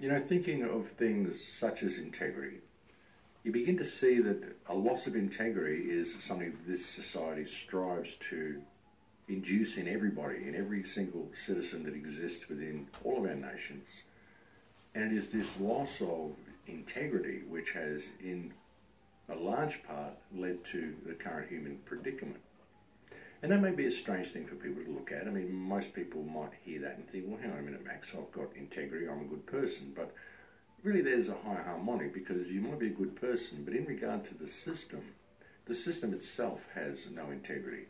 You know, thinking of things such as integrity, you begin to see that a loss of integrity is something that this society strives to induce in everybody, in every single citizen that exists within all of our nations. And it is this loss of integrity which has, in a large part, led to the current human predicament. And that may be a strange thing for people to look at. I mean, most people might hear that and think, well, hang on a minute, Max, I've got integrity, I'm a good person. But really, there's a high harmonic because you might be a good person, but in regard to the system, the system itself has no integrity.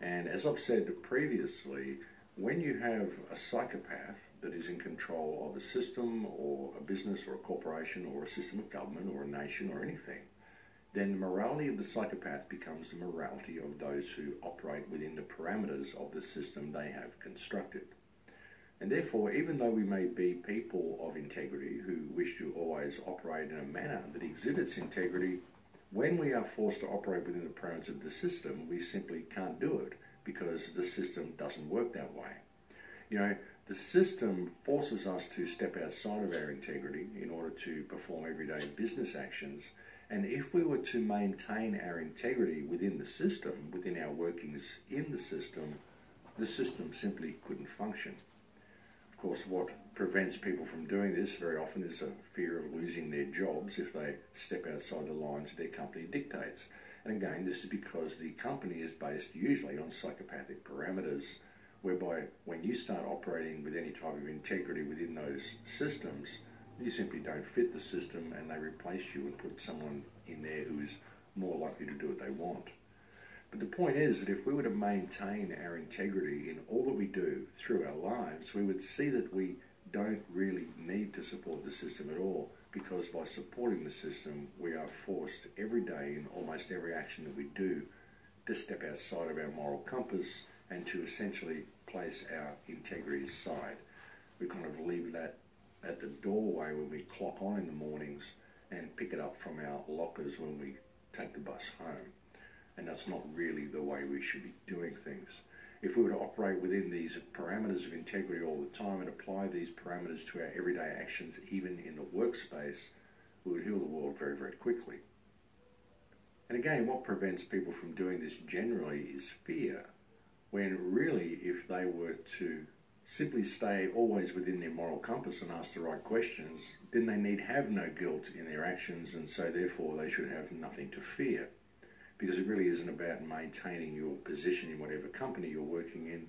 And as I've said previously, when you have a psychopath that is in control of a system or a business or a corporation or a system of government or a nation or anything, then the morality of the psychopath becomes the morality of those who operate within the parameters of the system they have constructed. And therefore, even though we may be people of integrity who wish to always operate in a manner that exhibits integrity, when we are forced to operate within the parameters of the system, we simply can't do it because the system doesn't work that way. You know, the system forces us to step outside of our integrity in order to perform everyday business actions and if we were to maintain our integrity within the system, within our workings in the system, the system simply couldn't function. Of course, what prevents people from doing this very often is a fear of losing their jobs if they step outside the lines their company dictates. And again, this is because the company is based usually on psychopathic parameters, whereby when you start operating with any type of integrity within those systems, you simply don't fit the system and they replace you and put someone in there who is more likely to do what they want. But the point is that if we were to maintain our integrity in all that we do through our lives, we would see that we don't really need to support the system at all because by supporting the system, we are forced every day in almost every action that we do to step outside of our moral compass and to essentially place our integrity aside. We kind of leave that at the doorway when we clock on in the mornings and pick it up from our lockers when we take the bus home. And that's not really the way we should be doing things. If we were to operate within these parameters of integrity all the time and apply these parameters to our everyday actions, even in the workspace, we would heal the world very, very quickly. And again, what prevents people from doing this generally is fear. When really, if they were to simply stay always within their moral compass and ask the right questions, then they need have no guilt in their actions, and so therefore they should have nothing to fear. Because it really isn't about maintaining your position in whatever company you're working in.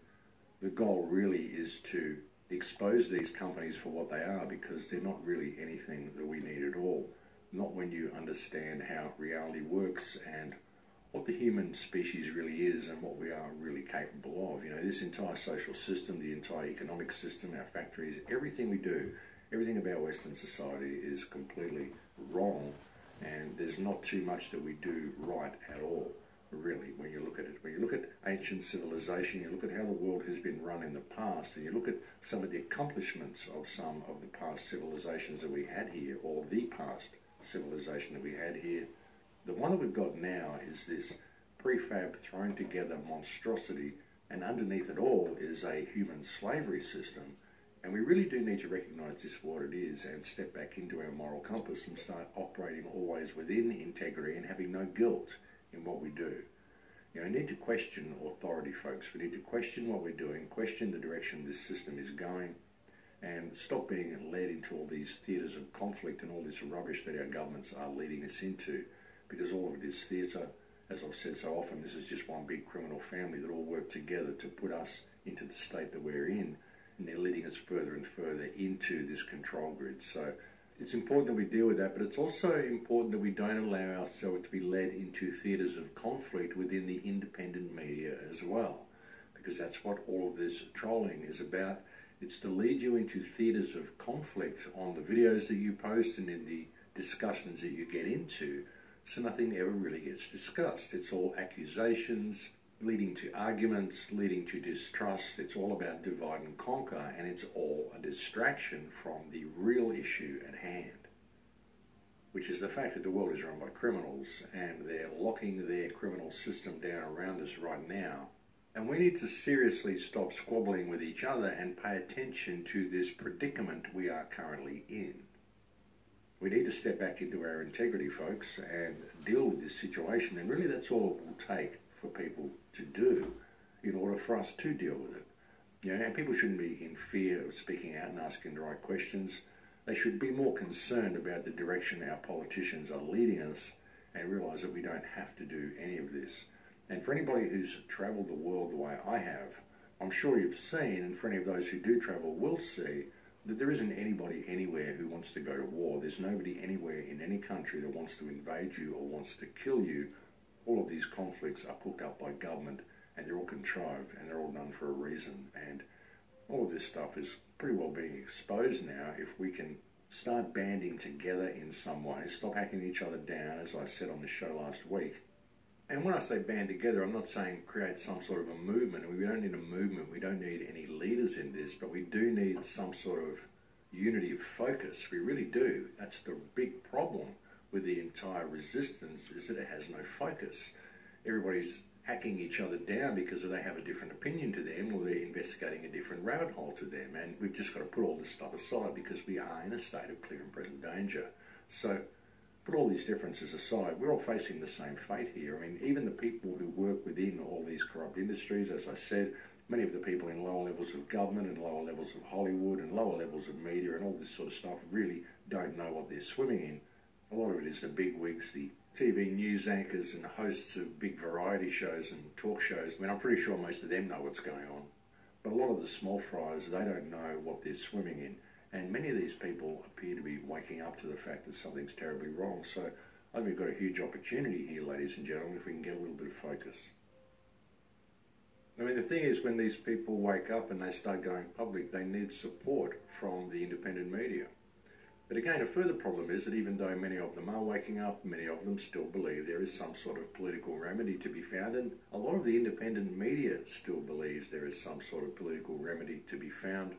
The goal really is to expose these companies for what they are because they're not really anything that we need at all. Not when you understand how reality works and what the human species really is and what we are really capable of. You know, this entire social system, the entire economic system, our factories, everything we do, everything about Western society is completely wrong, and there's not too much that we do right at all. Really, when you look at it, when you look at ancient civilization, you look at how the world has been run in the past, and you look at some of the accomplishments of some of the past civilizations that we had here, or the past civilization that we had here, the one that we've got now is this prefab thrown together monstrosity, and underneath it all is a human slavery system. And we really do need to recognise this for what it is and step back into our moral compass and start operating always within integrity and having no guilt in what we do. You know, we need to question authority, folks. We need to question what we're doing, question the direction this system is going, and stop being led into all these theatres of conflict and all this rubbish that our governments are leading us into because all of it is theatre. As I've said so often, this is just one big criminal family that all work together to put us into the state that we're in, and they're leading us further and further into this control grid. So it's important that we deal with that, but it's also important that we don't allow ourselves to be led into theatres of conflict within the independent media as well, because that's what all of this trolling is about. It's to lead you into theatres of conflict on the videos that you post and in the discussions that you get into so nothing ever really gets discussed. It's all accusations, leading to arguments, leading to distrust. It's all about divide and conquer, and it's all a distraction from the real issue at hand, which is the fact that the world is run by criminals and they're locking their criminal system down around us right now And we need to seriously stop squabbling with each other and pay attention to this predicament we are currently in. We need to step back into our integrity, folks, and deal with this situation. And really, that's all it will take for people to do in order for us to deal with it. You know, and people shouldn't be in fear of speaking out and asking the right questions. They should be more concerned about the direction our politicians are leading us and realise that we don't have to do any of this. And for anybody who's travelled the world the way I have, I'm sure you've seen, and for any of those who do travel will see, that there isn't anybody anywhere who wants to go to war. There's nobody anywhere in any country that wants to invade you or wants to kill you. All of these conflicts are cooked up by government and they're all contrived and they're all done for a reason. And all of this stuff is pretty well being exposed now if we can start banding together in some way, stop hacking each other down, as I said on the show last week, and when I say band together, I'm not saying create some sort of a movement. We don't need a movement. We don't need any leaders in this, but we do need some sort of unity of focus. We really do. That's the big problem with the entire resistance is that it has no focus. Everybody's hacking each other down because they have a different opinion to them or they're investigating a different rabbit hole to them. And we've just got to put all this stuff aside because we are in a state of clear and present danger. So Put all these differences aside, we're all facing the same fate here. I mean, even the people who work within all these corrupt industries, as I said, many of the people in lower levels of government and lower levels of Hollywood and lower levels of media and all this sort of stuff really don't know what they're swimming in. A lot of it is the big wigs, the TV news anchors and hosts of big variety shows and talk shows. I mean, I'm pretty sure most of them know what's going on. But a lot of the small fries, they don't know what they're swimming in. And many of these people appear to be waking up to the fact that something's terribly wrong. So I think we've got a huge opportunity here, ladies and gentlemen, if we can get a little bit of focus. I mean, the thing is, when these people wake up and they start going public, they need support from the independent media. But again, a further problem is that even though many of them are waking up, many of them still believe there is some sort of political remedy to be found, and a lot of the independent media still believes there is some sort of political remedy to be found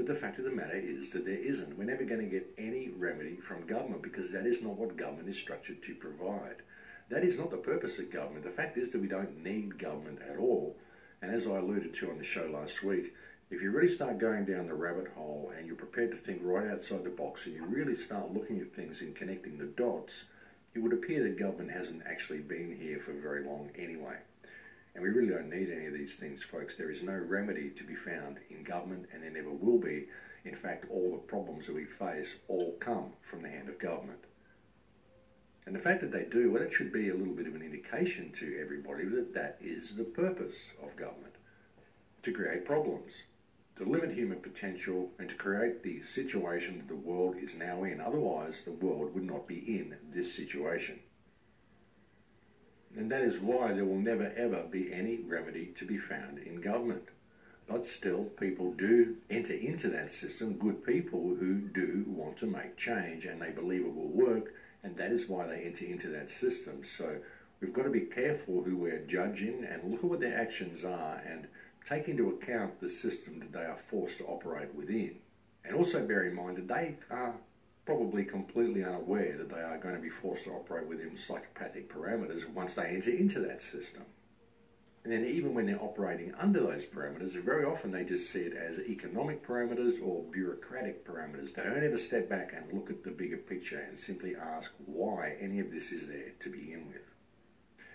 but the fact of the matter is that there isn't. We're never going to get any remedy from government because that is not what government is structured to provide. That is not the purpose of government. The fact is that we don't need government at all. And as I alluded to on the show last week, if you really start going down the rabbit hole and you're prepared to think right outside the box and you really start looking at things and connecting the dots, it would appear that government hasn't actually been here for very long anyway. And we really don't need any of these things, folks. There is no remedy to be found in government, and there never will be. In fact, all the problems that we face all come from the hand of government. And the fact that they do, well, it should be a little bit of an indication to everybody that that is the purpose of government to create problems, to limit human potential, and to create the situation that the world is now in. Otherwise, the world would not be in this situation. And that is why there will never ever be any remedy to be found in government. But still, people do enter into that system, good people who do want to make change and they believe it will work, and that is why they enter into that system. So we've got to be careful who we're judging and look at what their actions are and take into account the system that they are forced to operate within. And also bear in mind that they are probably completely unaware that they are going to be forced to operate within psychopathic parameters once they enter into that system. And then even when they're operating under those parameters, very often they just see it as economic parameters or bureaucratic parameters. They don't ever step back and look at the bigger picture and simply ask why any of this is there to begin with.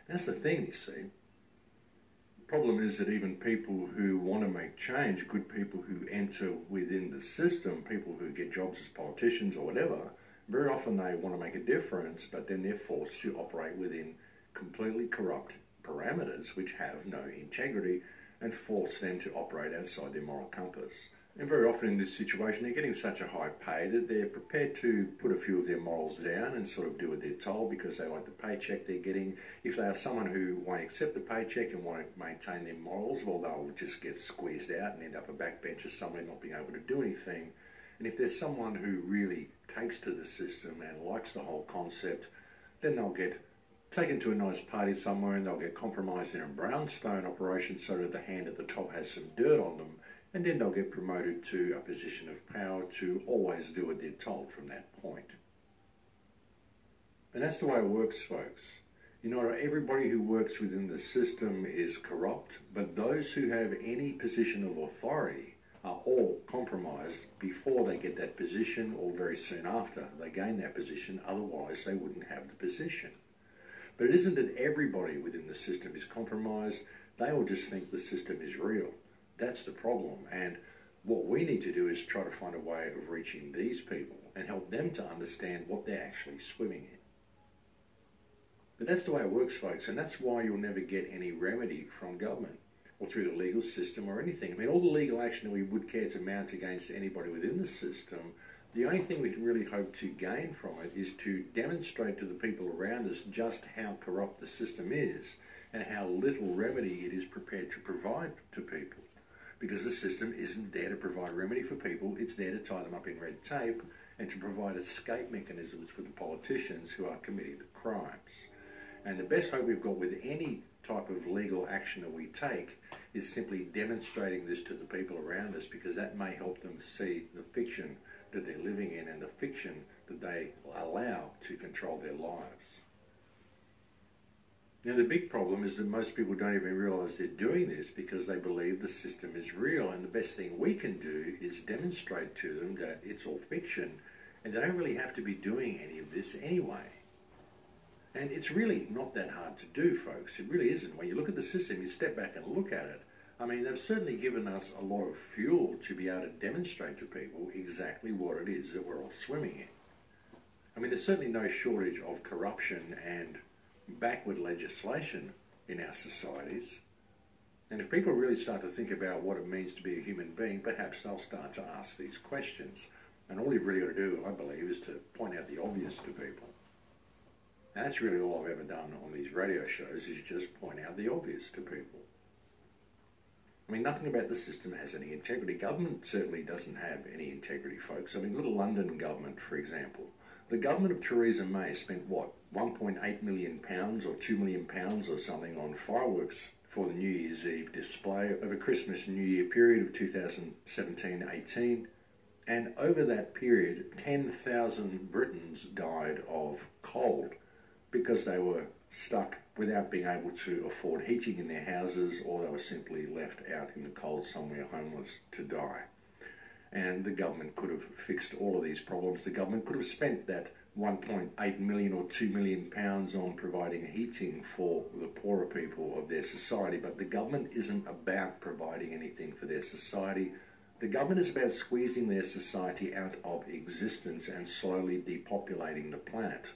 And that's the thing, you see problem is that even people who want to make change, good people who enter within the system, people who get jobs as politicians or whatever, very often they want to make a difference, but then they're forced to operate within completely corrupt parameters which have no integrity and force them to operate outside their moral compass. And very often in this situation, they're getting such a high pay that they're prepared to put a few of their morals down and sort of do what they're told because they like the paycheck they're getting. If they are someone who won't accept the paycheck and want to maintain their morals, well, they'll just get squeezed out and end up a backbencher somewhere not being able to do anything. And if there's someone who really takes to the system and likes the whole concept, then they'll get taken to a nice party somewhere and they'll get compromised in a brownstone operation so that the hand at the top has some dirt on them and then they'll get promoted to a position of power to always do what they're told from that point. And that's the way it works, folks. You know, everybody who works within the system is corrupt, but those who have any position of authority are all compromised before they get that position or very soon after they gain that position, otherwise, they wouldn't have the position. But it isn't that everybody within the system is compromised, they all just think the system is real. That's the problem. And what we need to do is try to find a way of reaching these people and help them to understand what they're actually swimming in. But that's the way it works, folks, and that's why you'll never get any remedy from government or through the legal system or anything. I mean, all the legal action that we would care to mount against anybody within the system, the only thing we can really hope to gain from it is to demonstrate to the people around us just how corrupt the system is and how little remedy it is prepared to provide to people. Because the system isn't there to provide remedy for people, it's there to tie them up in red tape and to provide escape mechanisms for the politicians who are committing the crimes. And the best hope we've got with any type of legal action that we take is simply demonstrating this to the people around us because that may help them see the fiction that they're living in and the fiction that they allow to control their lives. Now, the big problem is that most people don't even realize they're doing this because they believe the system is real. And the best thing we can do is demonstrate to them that it's all fiction and they don't really have to be doing any of this anyway. And it's really not that hard to do, folks. It really isn't. When you look at the system, you step back and look at it. I mean, they've certainly given us a lot of fuel to be able to demonstrate to people exactly what it is that we're all swimming in. I mean, there's certainly no shortage of corruption and backward legislation in our societies. And if people really start to think about what it means to be a human being, perhaps they'll start to ask these questions. And all you've really got to do, I believe, is to point out the obvious to people. And that's really all I've ever done on these radio shows, is just point out the obvious to people. I mean, nothing about the system has any integrity. Government certainly doesn't have any integrity, folks. I mean, little London government, for example. The government of Theresa May spent, what, 1.8 million pounds or 2 million pounds or something on fireworks for the New Year's Eve display over Christmas and New Year period of 2017-18. And over that period, 10,000 Britons died of cold because they were stuck without being able to afford heating in their houses or they were simply left out in the cold somewhere homeless to die. And the government could have fixed all of these problems. The government could have spent that 1.8 million or 2 million pounds on providing heating for the poorer people of their society, but the government isn't about providing anything for their society. The government is about squeezing their society out of existence and slowly depopulating the planet.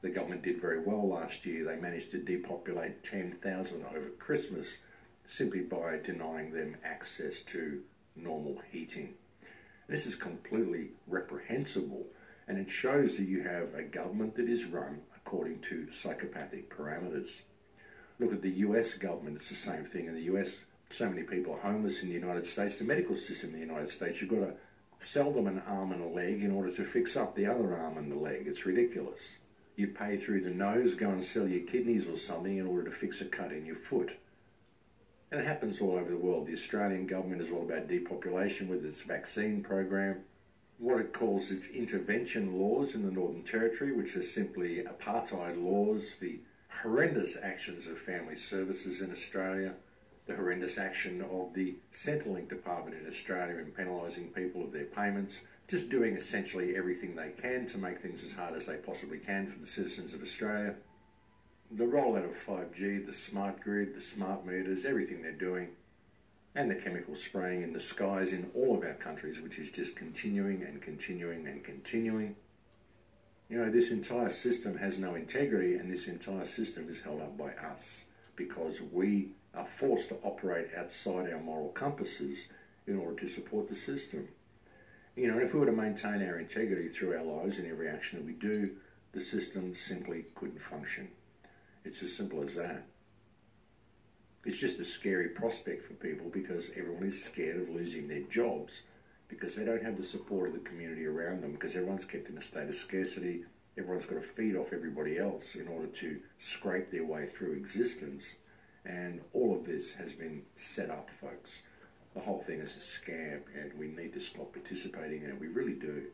The government did very well last year. They managed to depopulate 10,000 over Christmas simply by denying them access to normal heating. This is completely reprehensible and it shows that you have a government that is run according to psychopathic parameters. Look at the US government, it's the same thing. In the US, so many people are homeless in the United States. The medical system in the United States, you've got to sell them an arm and a leg in order to fix up the other arm and the leg. It's ridiculous. You pay through the nose, go and sell your kidneys or something in order to fix a cut in your foot. And it happens all over the world. The Australian government is all about depopulation with its vaccine program. What it calls its intervention laws in the Northern Territory, which are simply apartheid laws, the horrendous actions of family services in Australia, the horrendous action of the Centrelink Department in Australia in penalising people of their payments, just doing essentially everything they can to make things as hard as they possibly can for the citizens of Australia. The rollout of 5G, the smart grid, the smart meters, everything they're doing, and the chemical spraying in the skies in all of our countries, which is just continuing and continuing and continuing. You know, this entire system has no integrity, and this entire system is held up by us because we are forced to operate outside our moral compasses in order to support the system. You know, if we were to maintain our integrity through our lives in every action that we do, the system simply couldn't function. It's as simple as that. It's just a scary prospect for people because everyone is scared of losing their jobs because they don't have the support of the community around them because everyone's kept in a state of scarcity. Everyone's got to feed off everybody else in order to scrape their way through existence. And all of this has been set up, folks the whole thing is a scam and we need to stop participating in it. We really do.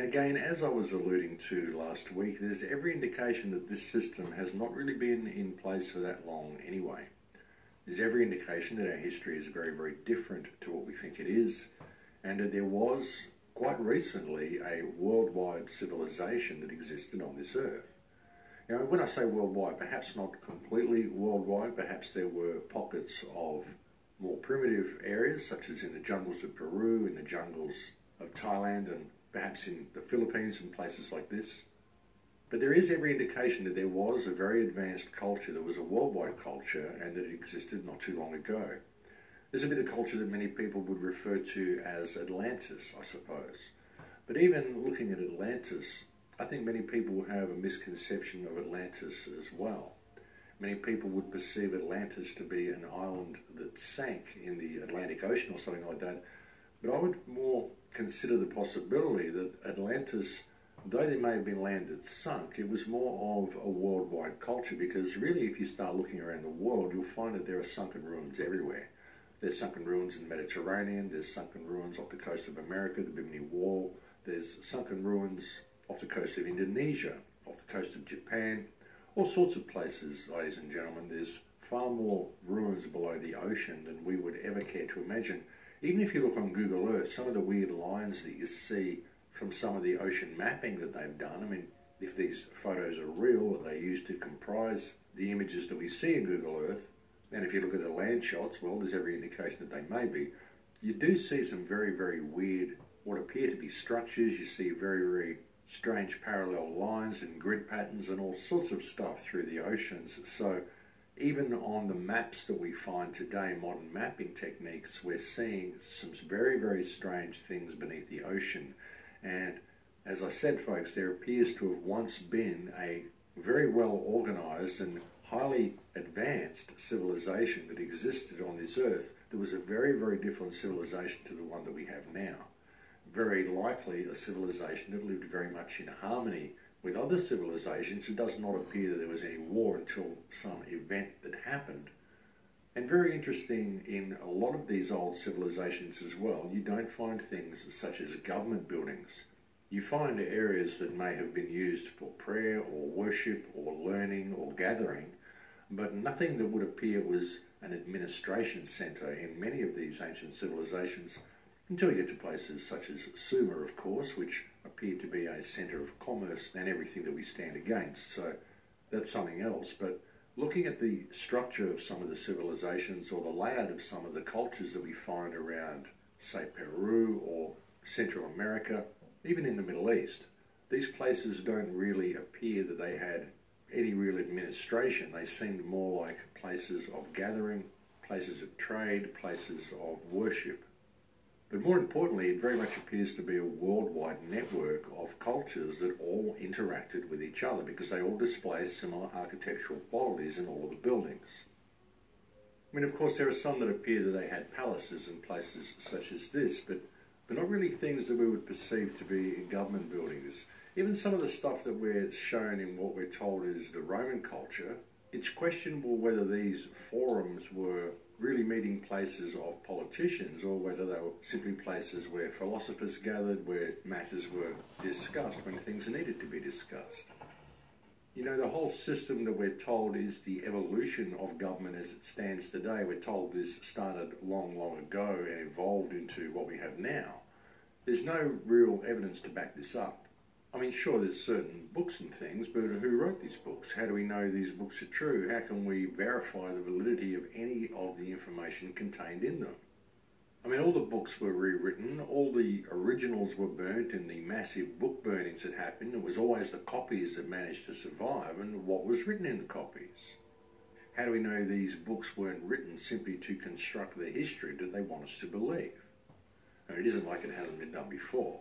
Again, as I was alluding to last week, there's every indication that this system has not really been in place for that long anyway. There's every indication that our history is very, very different to what we think it is, and that there was quite recently a worldwide civilization that existed on this earth. Now, when I say worldwide, perhaps not completely worldwide, perhaps there were pockets of more primitive areas, such as in the jungles of Peru, in the jungles of Thailand, and perhaps in the Philippines and places like this. But there is every indication that there was a very advanced culture, there was a worldwide culture, and that it existed not too long ago. This would be the culture that many people would refer to as Atlantis, I suppose. But even looking at Atlantis, I think many people have a misconception of Atlantis as well. Many people would perceive Atlantis to be an island that sank in the Atlantic Ocean or something like that. But I would more consider the possibility that Atlantis, though there may have been land that sunk, it was more of a worldwide culture because really, if you start looking around the world, you'll find that there are sunken ruins everywhere. There's sunken ruins in the Mediterranean, there's sunken ruins off the coast of America, the Bimini Wall, there's sunken ruins off the coast of Indonesia, off the coast of Japan, all sorts of places, ladies and gentlemen. There's far more ruins below the ocean than we would ever care to imagine. Even if you look on Google Earth, some of the weird lines that you see from some of the ocean mapping that they've done, I mean, if these photos are real, that they used to comprise the images that we see in Google Earth, and if you look at the land shots, well, there's every indication that they may be. You do see some very, very weird, what appear to be structures. You see very, very strange parallel lines and grid patterns and all sorts of stuff through the oceans. So even on the maps that we find today, modern mapping techniques, we're seeing some very, very strange things beneath the ocean. And as I said, folks, there appears to have once been a very well organized and highly advanced civilization that existed on this earth that was a very, very different civilization to the one that we have now. Very likely a civilization that lived very much in harmony with other civilizations. It does not appear that there was any war until some event that happened. And very interesting in a lot of these old civilizations as well, you don't find things such as government buildings. You find areas that may have been used for prayer or worship or learning or gathering, but nothing that would appear was an administration center in many of these ancient civilizations until you get to places such as Sumer, of course, which appeared to be a center of commerce and everything that we stand against. So that's something else. But looking at the structure of some of the civilizations or the layout of some of the cultures that we find around, say, Peru or Central America, even in the Middle East, these places don't really appear that they had any real administration. They seemed more like places of gathering, places of trade, places of worship. But more importantly, it very much appears to be a worldwide network of cultures that all interacted with each other because they all display similar architectural qualities in all of the buildings. I mean, of course, there are some that appear that they had palaces in places such as this, but, but not really things that we would perceive to be government buildings. Even some of the stuff that we're shown in what we're told is the Roman culture, it's questionable whether these forums were really meeting places of politicians or whether they were simply places where philosophers gathered, where matters were discussed when things needed to be discussed. You know, the whole system that we're told is the evolution of government as it stands today. We're told this started long, long ago and evolved into what we have now. There's no real evidence to back this up. I mean, sure, there's certain books and things, but who wrote these books? How do we know these books are true? How can we verify the validity of any of the information contained in them? I mean, all the books were rewritten, all the originals were burnt in the massive book burnings that happened. It was always the copies that managed to survive and what was written in the copies. How do we know these books weren't written simply to construct the history that they want us to believe? And it isn't like it hasn't been done before.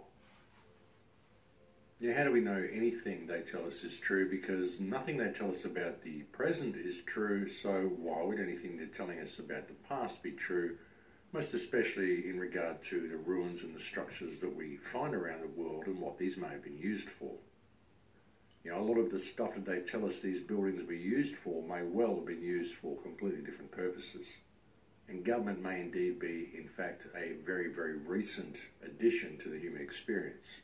Yeah, how do we know anything they tell us is true? Because nothing they tell us about the present is true, so why would anything they're telling us about the past be true? Most especially in regard to the ruins and the structures that we find around the world and what these may have been used for. You know, a lot of the stuff that they tell us these buildings were used for may well have been used for completely different purposes. And government may indeed be, in fact, a very, very recent addition to the human experience.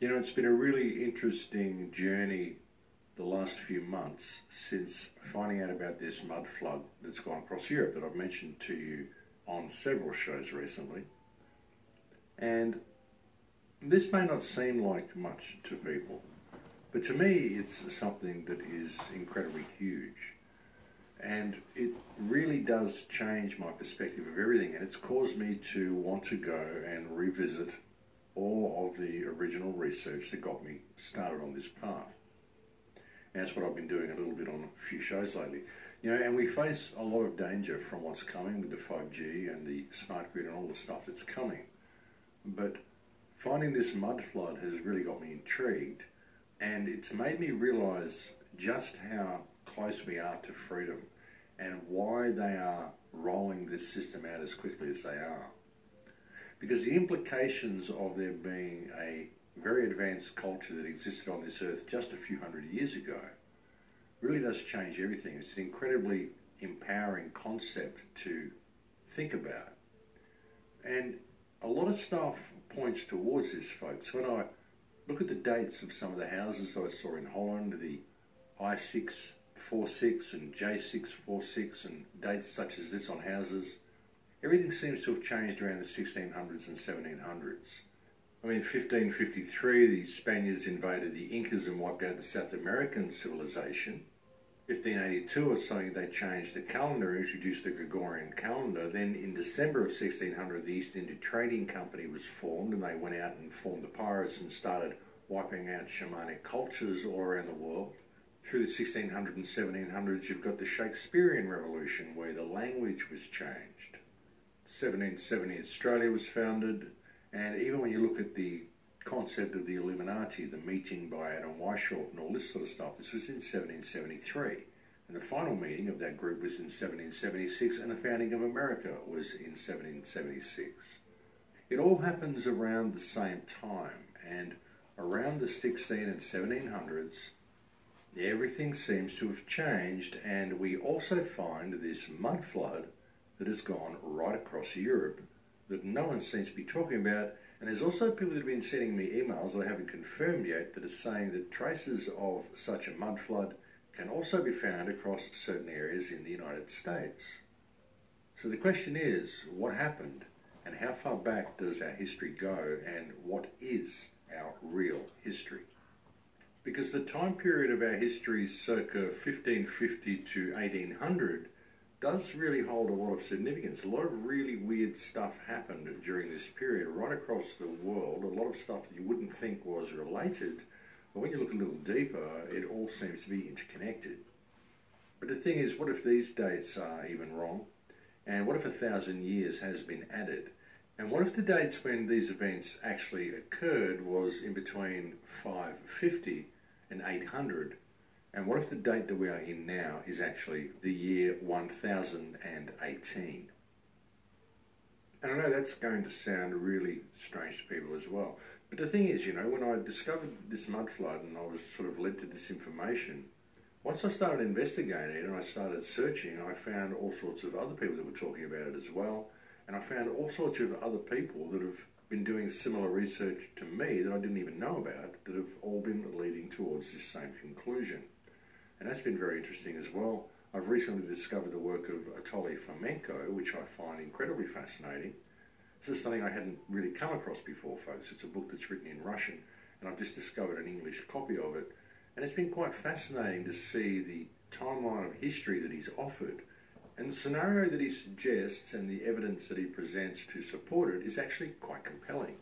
You know, it's been a really interesting journey the last few months since finding out about this mud flood that's gone across Europe that I've mentioned to you on several shows recently. And this may not seem like much to people, but to me it's something that is incredibly huge. And it really does change my perspective of everything, and it's caused me to want to go and revisit all of the original research that got me started on this path. And that's what I've been doing a little bit on a few shows lately. You know, and we face a lot of danger from what's coming with the 5G and the smart grid and all the stuff that's coming. But finding this mud flood has really got me intrigued, and it's made me realize just how close we are to freedom and why they are rolling this system out as quickly as they are. Because the implications of there being a very advanced culture that existed on this earth just a few hundred years ago really does change everything. It's an incredibly empowering concept to think about. And a lot of stuff points towards this, folks. When I look at the dates of some of the houses I saw in Holland, the I646 and J646, and dates such as this on houses, everything seems to have changed around the 1600s and 1700s. I mean, 1553, the Spaniards invaded the Incas and wiped out the South American civilization. 1582 or something, they changed the calendar, introduced the Gregorian calendar. Then in December of 1600, the East India Trading Company was formed, and they went out and formed the pirates and started wiping out shamanic cultures all around the world. Through the 1600s and 1700s, you've got the Shakespearean Revolution, where the language was changed. 1770, Australia was founded, and even when you look at the concept of the Illuminati, the meeting by Adam Weishaupt, and all this sort of stuff, this was in 1773. And the final meeting of that group was in 1776, and the founding of America was in 1776. It all happens around the same time, and around the 16 and 1700s, everything seems to have changed, and we also find this mud flood that has gone right across Europe that no one seems to be talking about. And there's also people that have been sending me emails that I haven't confirmed yet that are saying that traces of such a mud flood can also be found across certain areas in the United States. So the question is, what happened and how far back does our history go and what is our real history? Because the time period of our history is circa 1550 to 1800 does really hold a lot of significance. A lot of really weird stuff happened during this period right across the world. A lot of stuff that you wouldn't think was related, but when you look a little deeper, it all seems to be interconnected. But the thing is, what if these dates are even wrong? And what if a thousand years has been added? And what if the dates when these events actually occurred was in between 550 and 800 and what if the date that we are in now is actually the year 1018? And I know that's going to sound really strange to people as well. But the thing is, you know, when I discovered this mud flood and I was sort of led to this information, once I started investigating it and I started searching, I found all sorts of other people that were talking about it as well. And I found all sorts of other people that have been doing similar research to me that I didn't even know about that have all been leading towards this same conclusion and that's been very interesting as well. I've recently discovered the work of Anatoly Fomenko, which I find incredibly fascinating. This is something I hadn't really come across before, folks. It's a book that's written in Russian, and I've just discovered an English copy of it. And it's been quite fascinating to see the timeline of history that he's offered. And the scenario that he suggests and the evidence that he presents to support it is actually quite compelling.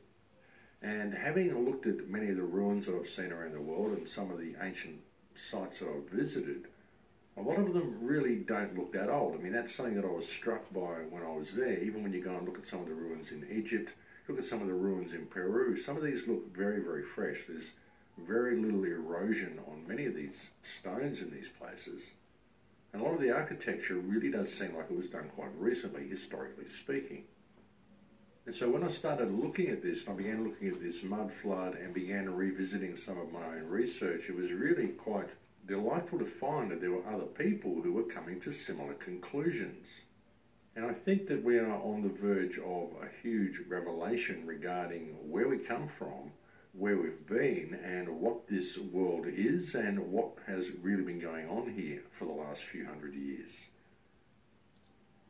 And having looked at many of the ruins that I've seen around the world and some of the ancient sites that I've visited, a lot of them really don't look that old. I mean, that's something that I was struck by when I was there. Even when you go and look at some of the ruins in Egypt, look at some of the ruins in Peru, some of these look very, very fresh. There's very little erosion on many of these stones in these places. And a lot of the architecture really does seem like it was done quite recently, historically speaking. And so when I started looking at this, and I began looking at this mud flood and began revisiting some of my own research, it was really quite delightful to find that there were other people who were coming to similar conclusions. And I think that we are on the verge of a huge revelation regarding where we come from, where we've been and what this world is and what has really been going on here for the last few hundred years.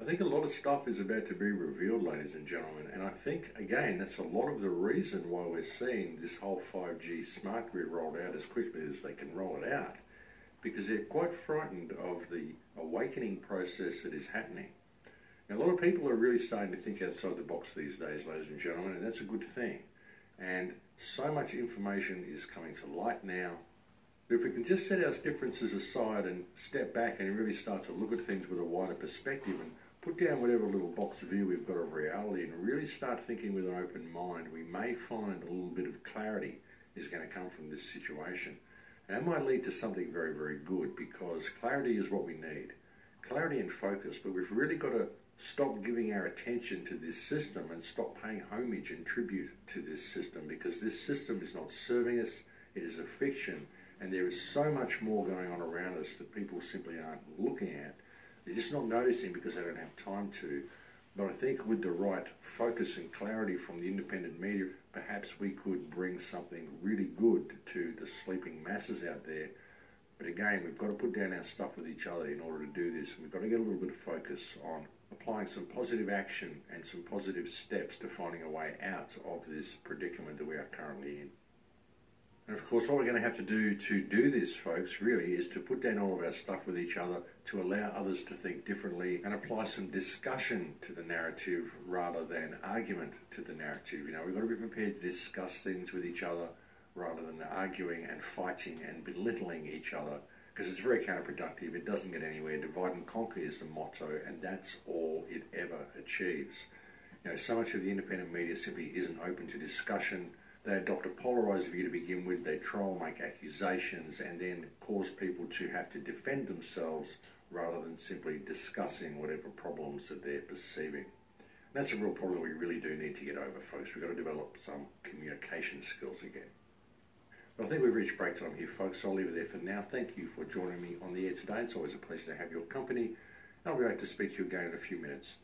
I think a lot of stuff is about to be revealed, ladies and gentlemen, and I think, again, that's a lot of the reason why we're seeing this whole 5G smart grid rolled out as quickly as they can roll it out, because they're quite frightened of the awakening process that is happening. Now, a lot of people are really starting to think outside the box these days, ladies and gentlemen, and that's a good thing. And so much information is coming to light now. But if we can just set our differences aside and step back and really start to look at things with a wider perspective and put down whatever little box of view we've got of reality and really start thinking with an open mind, we may find a little bit of clarity is going to come from this situation. And that might lead to something very, very good because clarity is what we need. Clarity and focus, but we've really got to stop giving our attention to this system and stop paying homage and tribute to this system because this system is not serving us, it is a fiction, and there is so much more going on around us that people simply aren't looking at. They're just not noticing because they don't have time to. But I think with the right focus and clarity from the independent media, perhaps we could bring something really good to the sleeping masses out there. But again, we've got to put down our stuff with each other in order to do this. And We've got to get a little bit of focus on applying some positive action and some positive steps to finding a way out of this predicament that we are currently in. And of course, what we're going to have to do to do this, folks, really is to put down all of our stuff with each other, to allow others to think differently, and apply some discussion to the narrative rather than argument to the narrative. You know, we've got to be prepared to discuss things with each other rather than arguing and fighting and belittling each other because it's very counterproductive. It doesn't get anywhere. Divide and conquer is the motto, and that's all it ever achieves. You know, so much of the independent media simply isn't open to discussion. They adopt a polarized view to begin with. They troll, make accusations, and then cause people to have to defend themselves rather than simply discussing whatever problems that they're perceiving. And that's a real problem we really do need to get over, folks. We've got to develop some communication skills again. But I think we've reached break time here, folks, so I'll leave it there for now. Thank you for joining me on the air today. It's always a pleasure to have your company. I'll be back to speak to you again in a few minutes.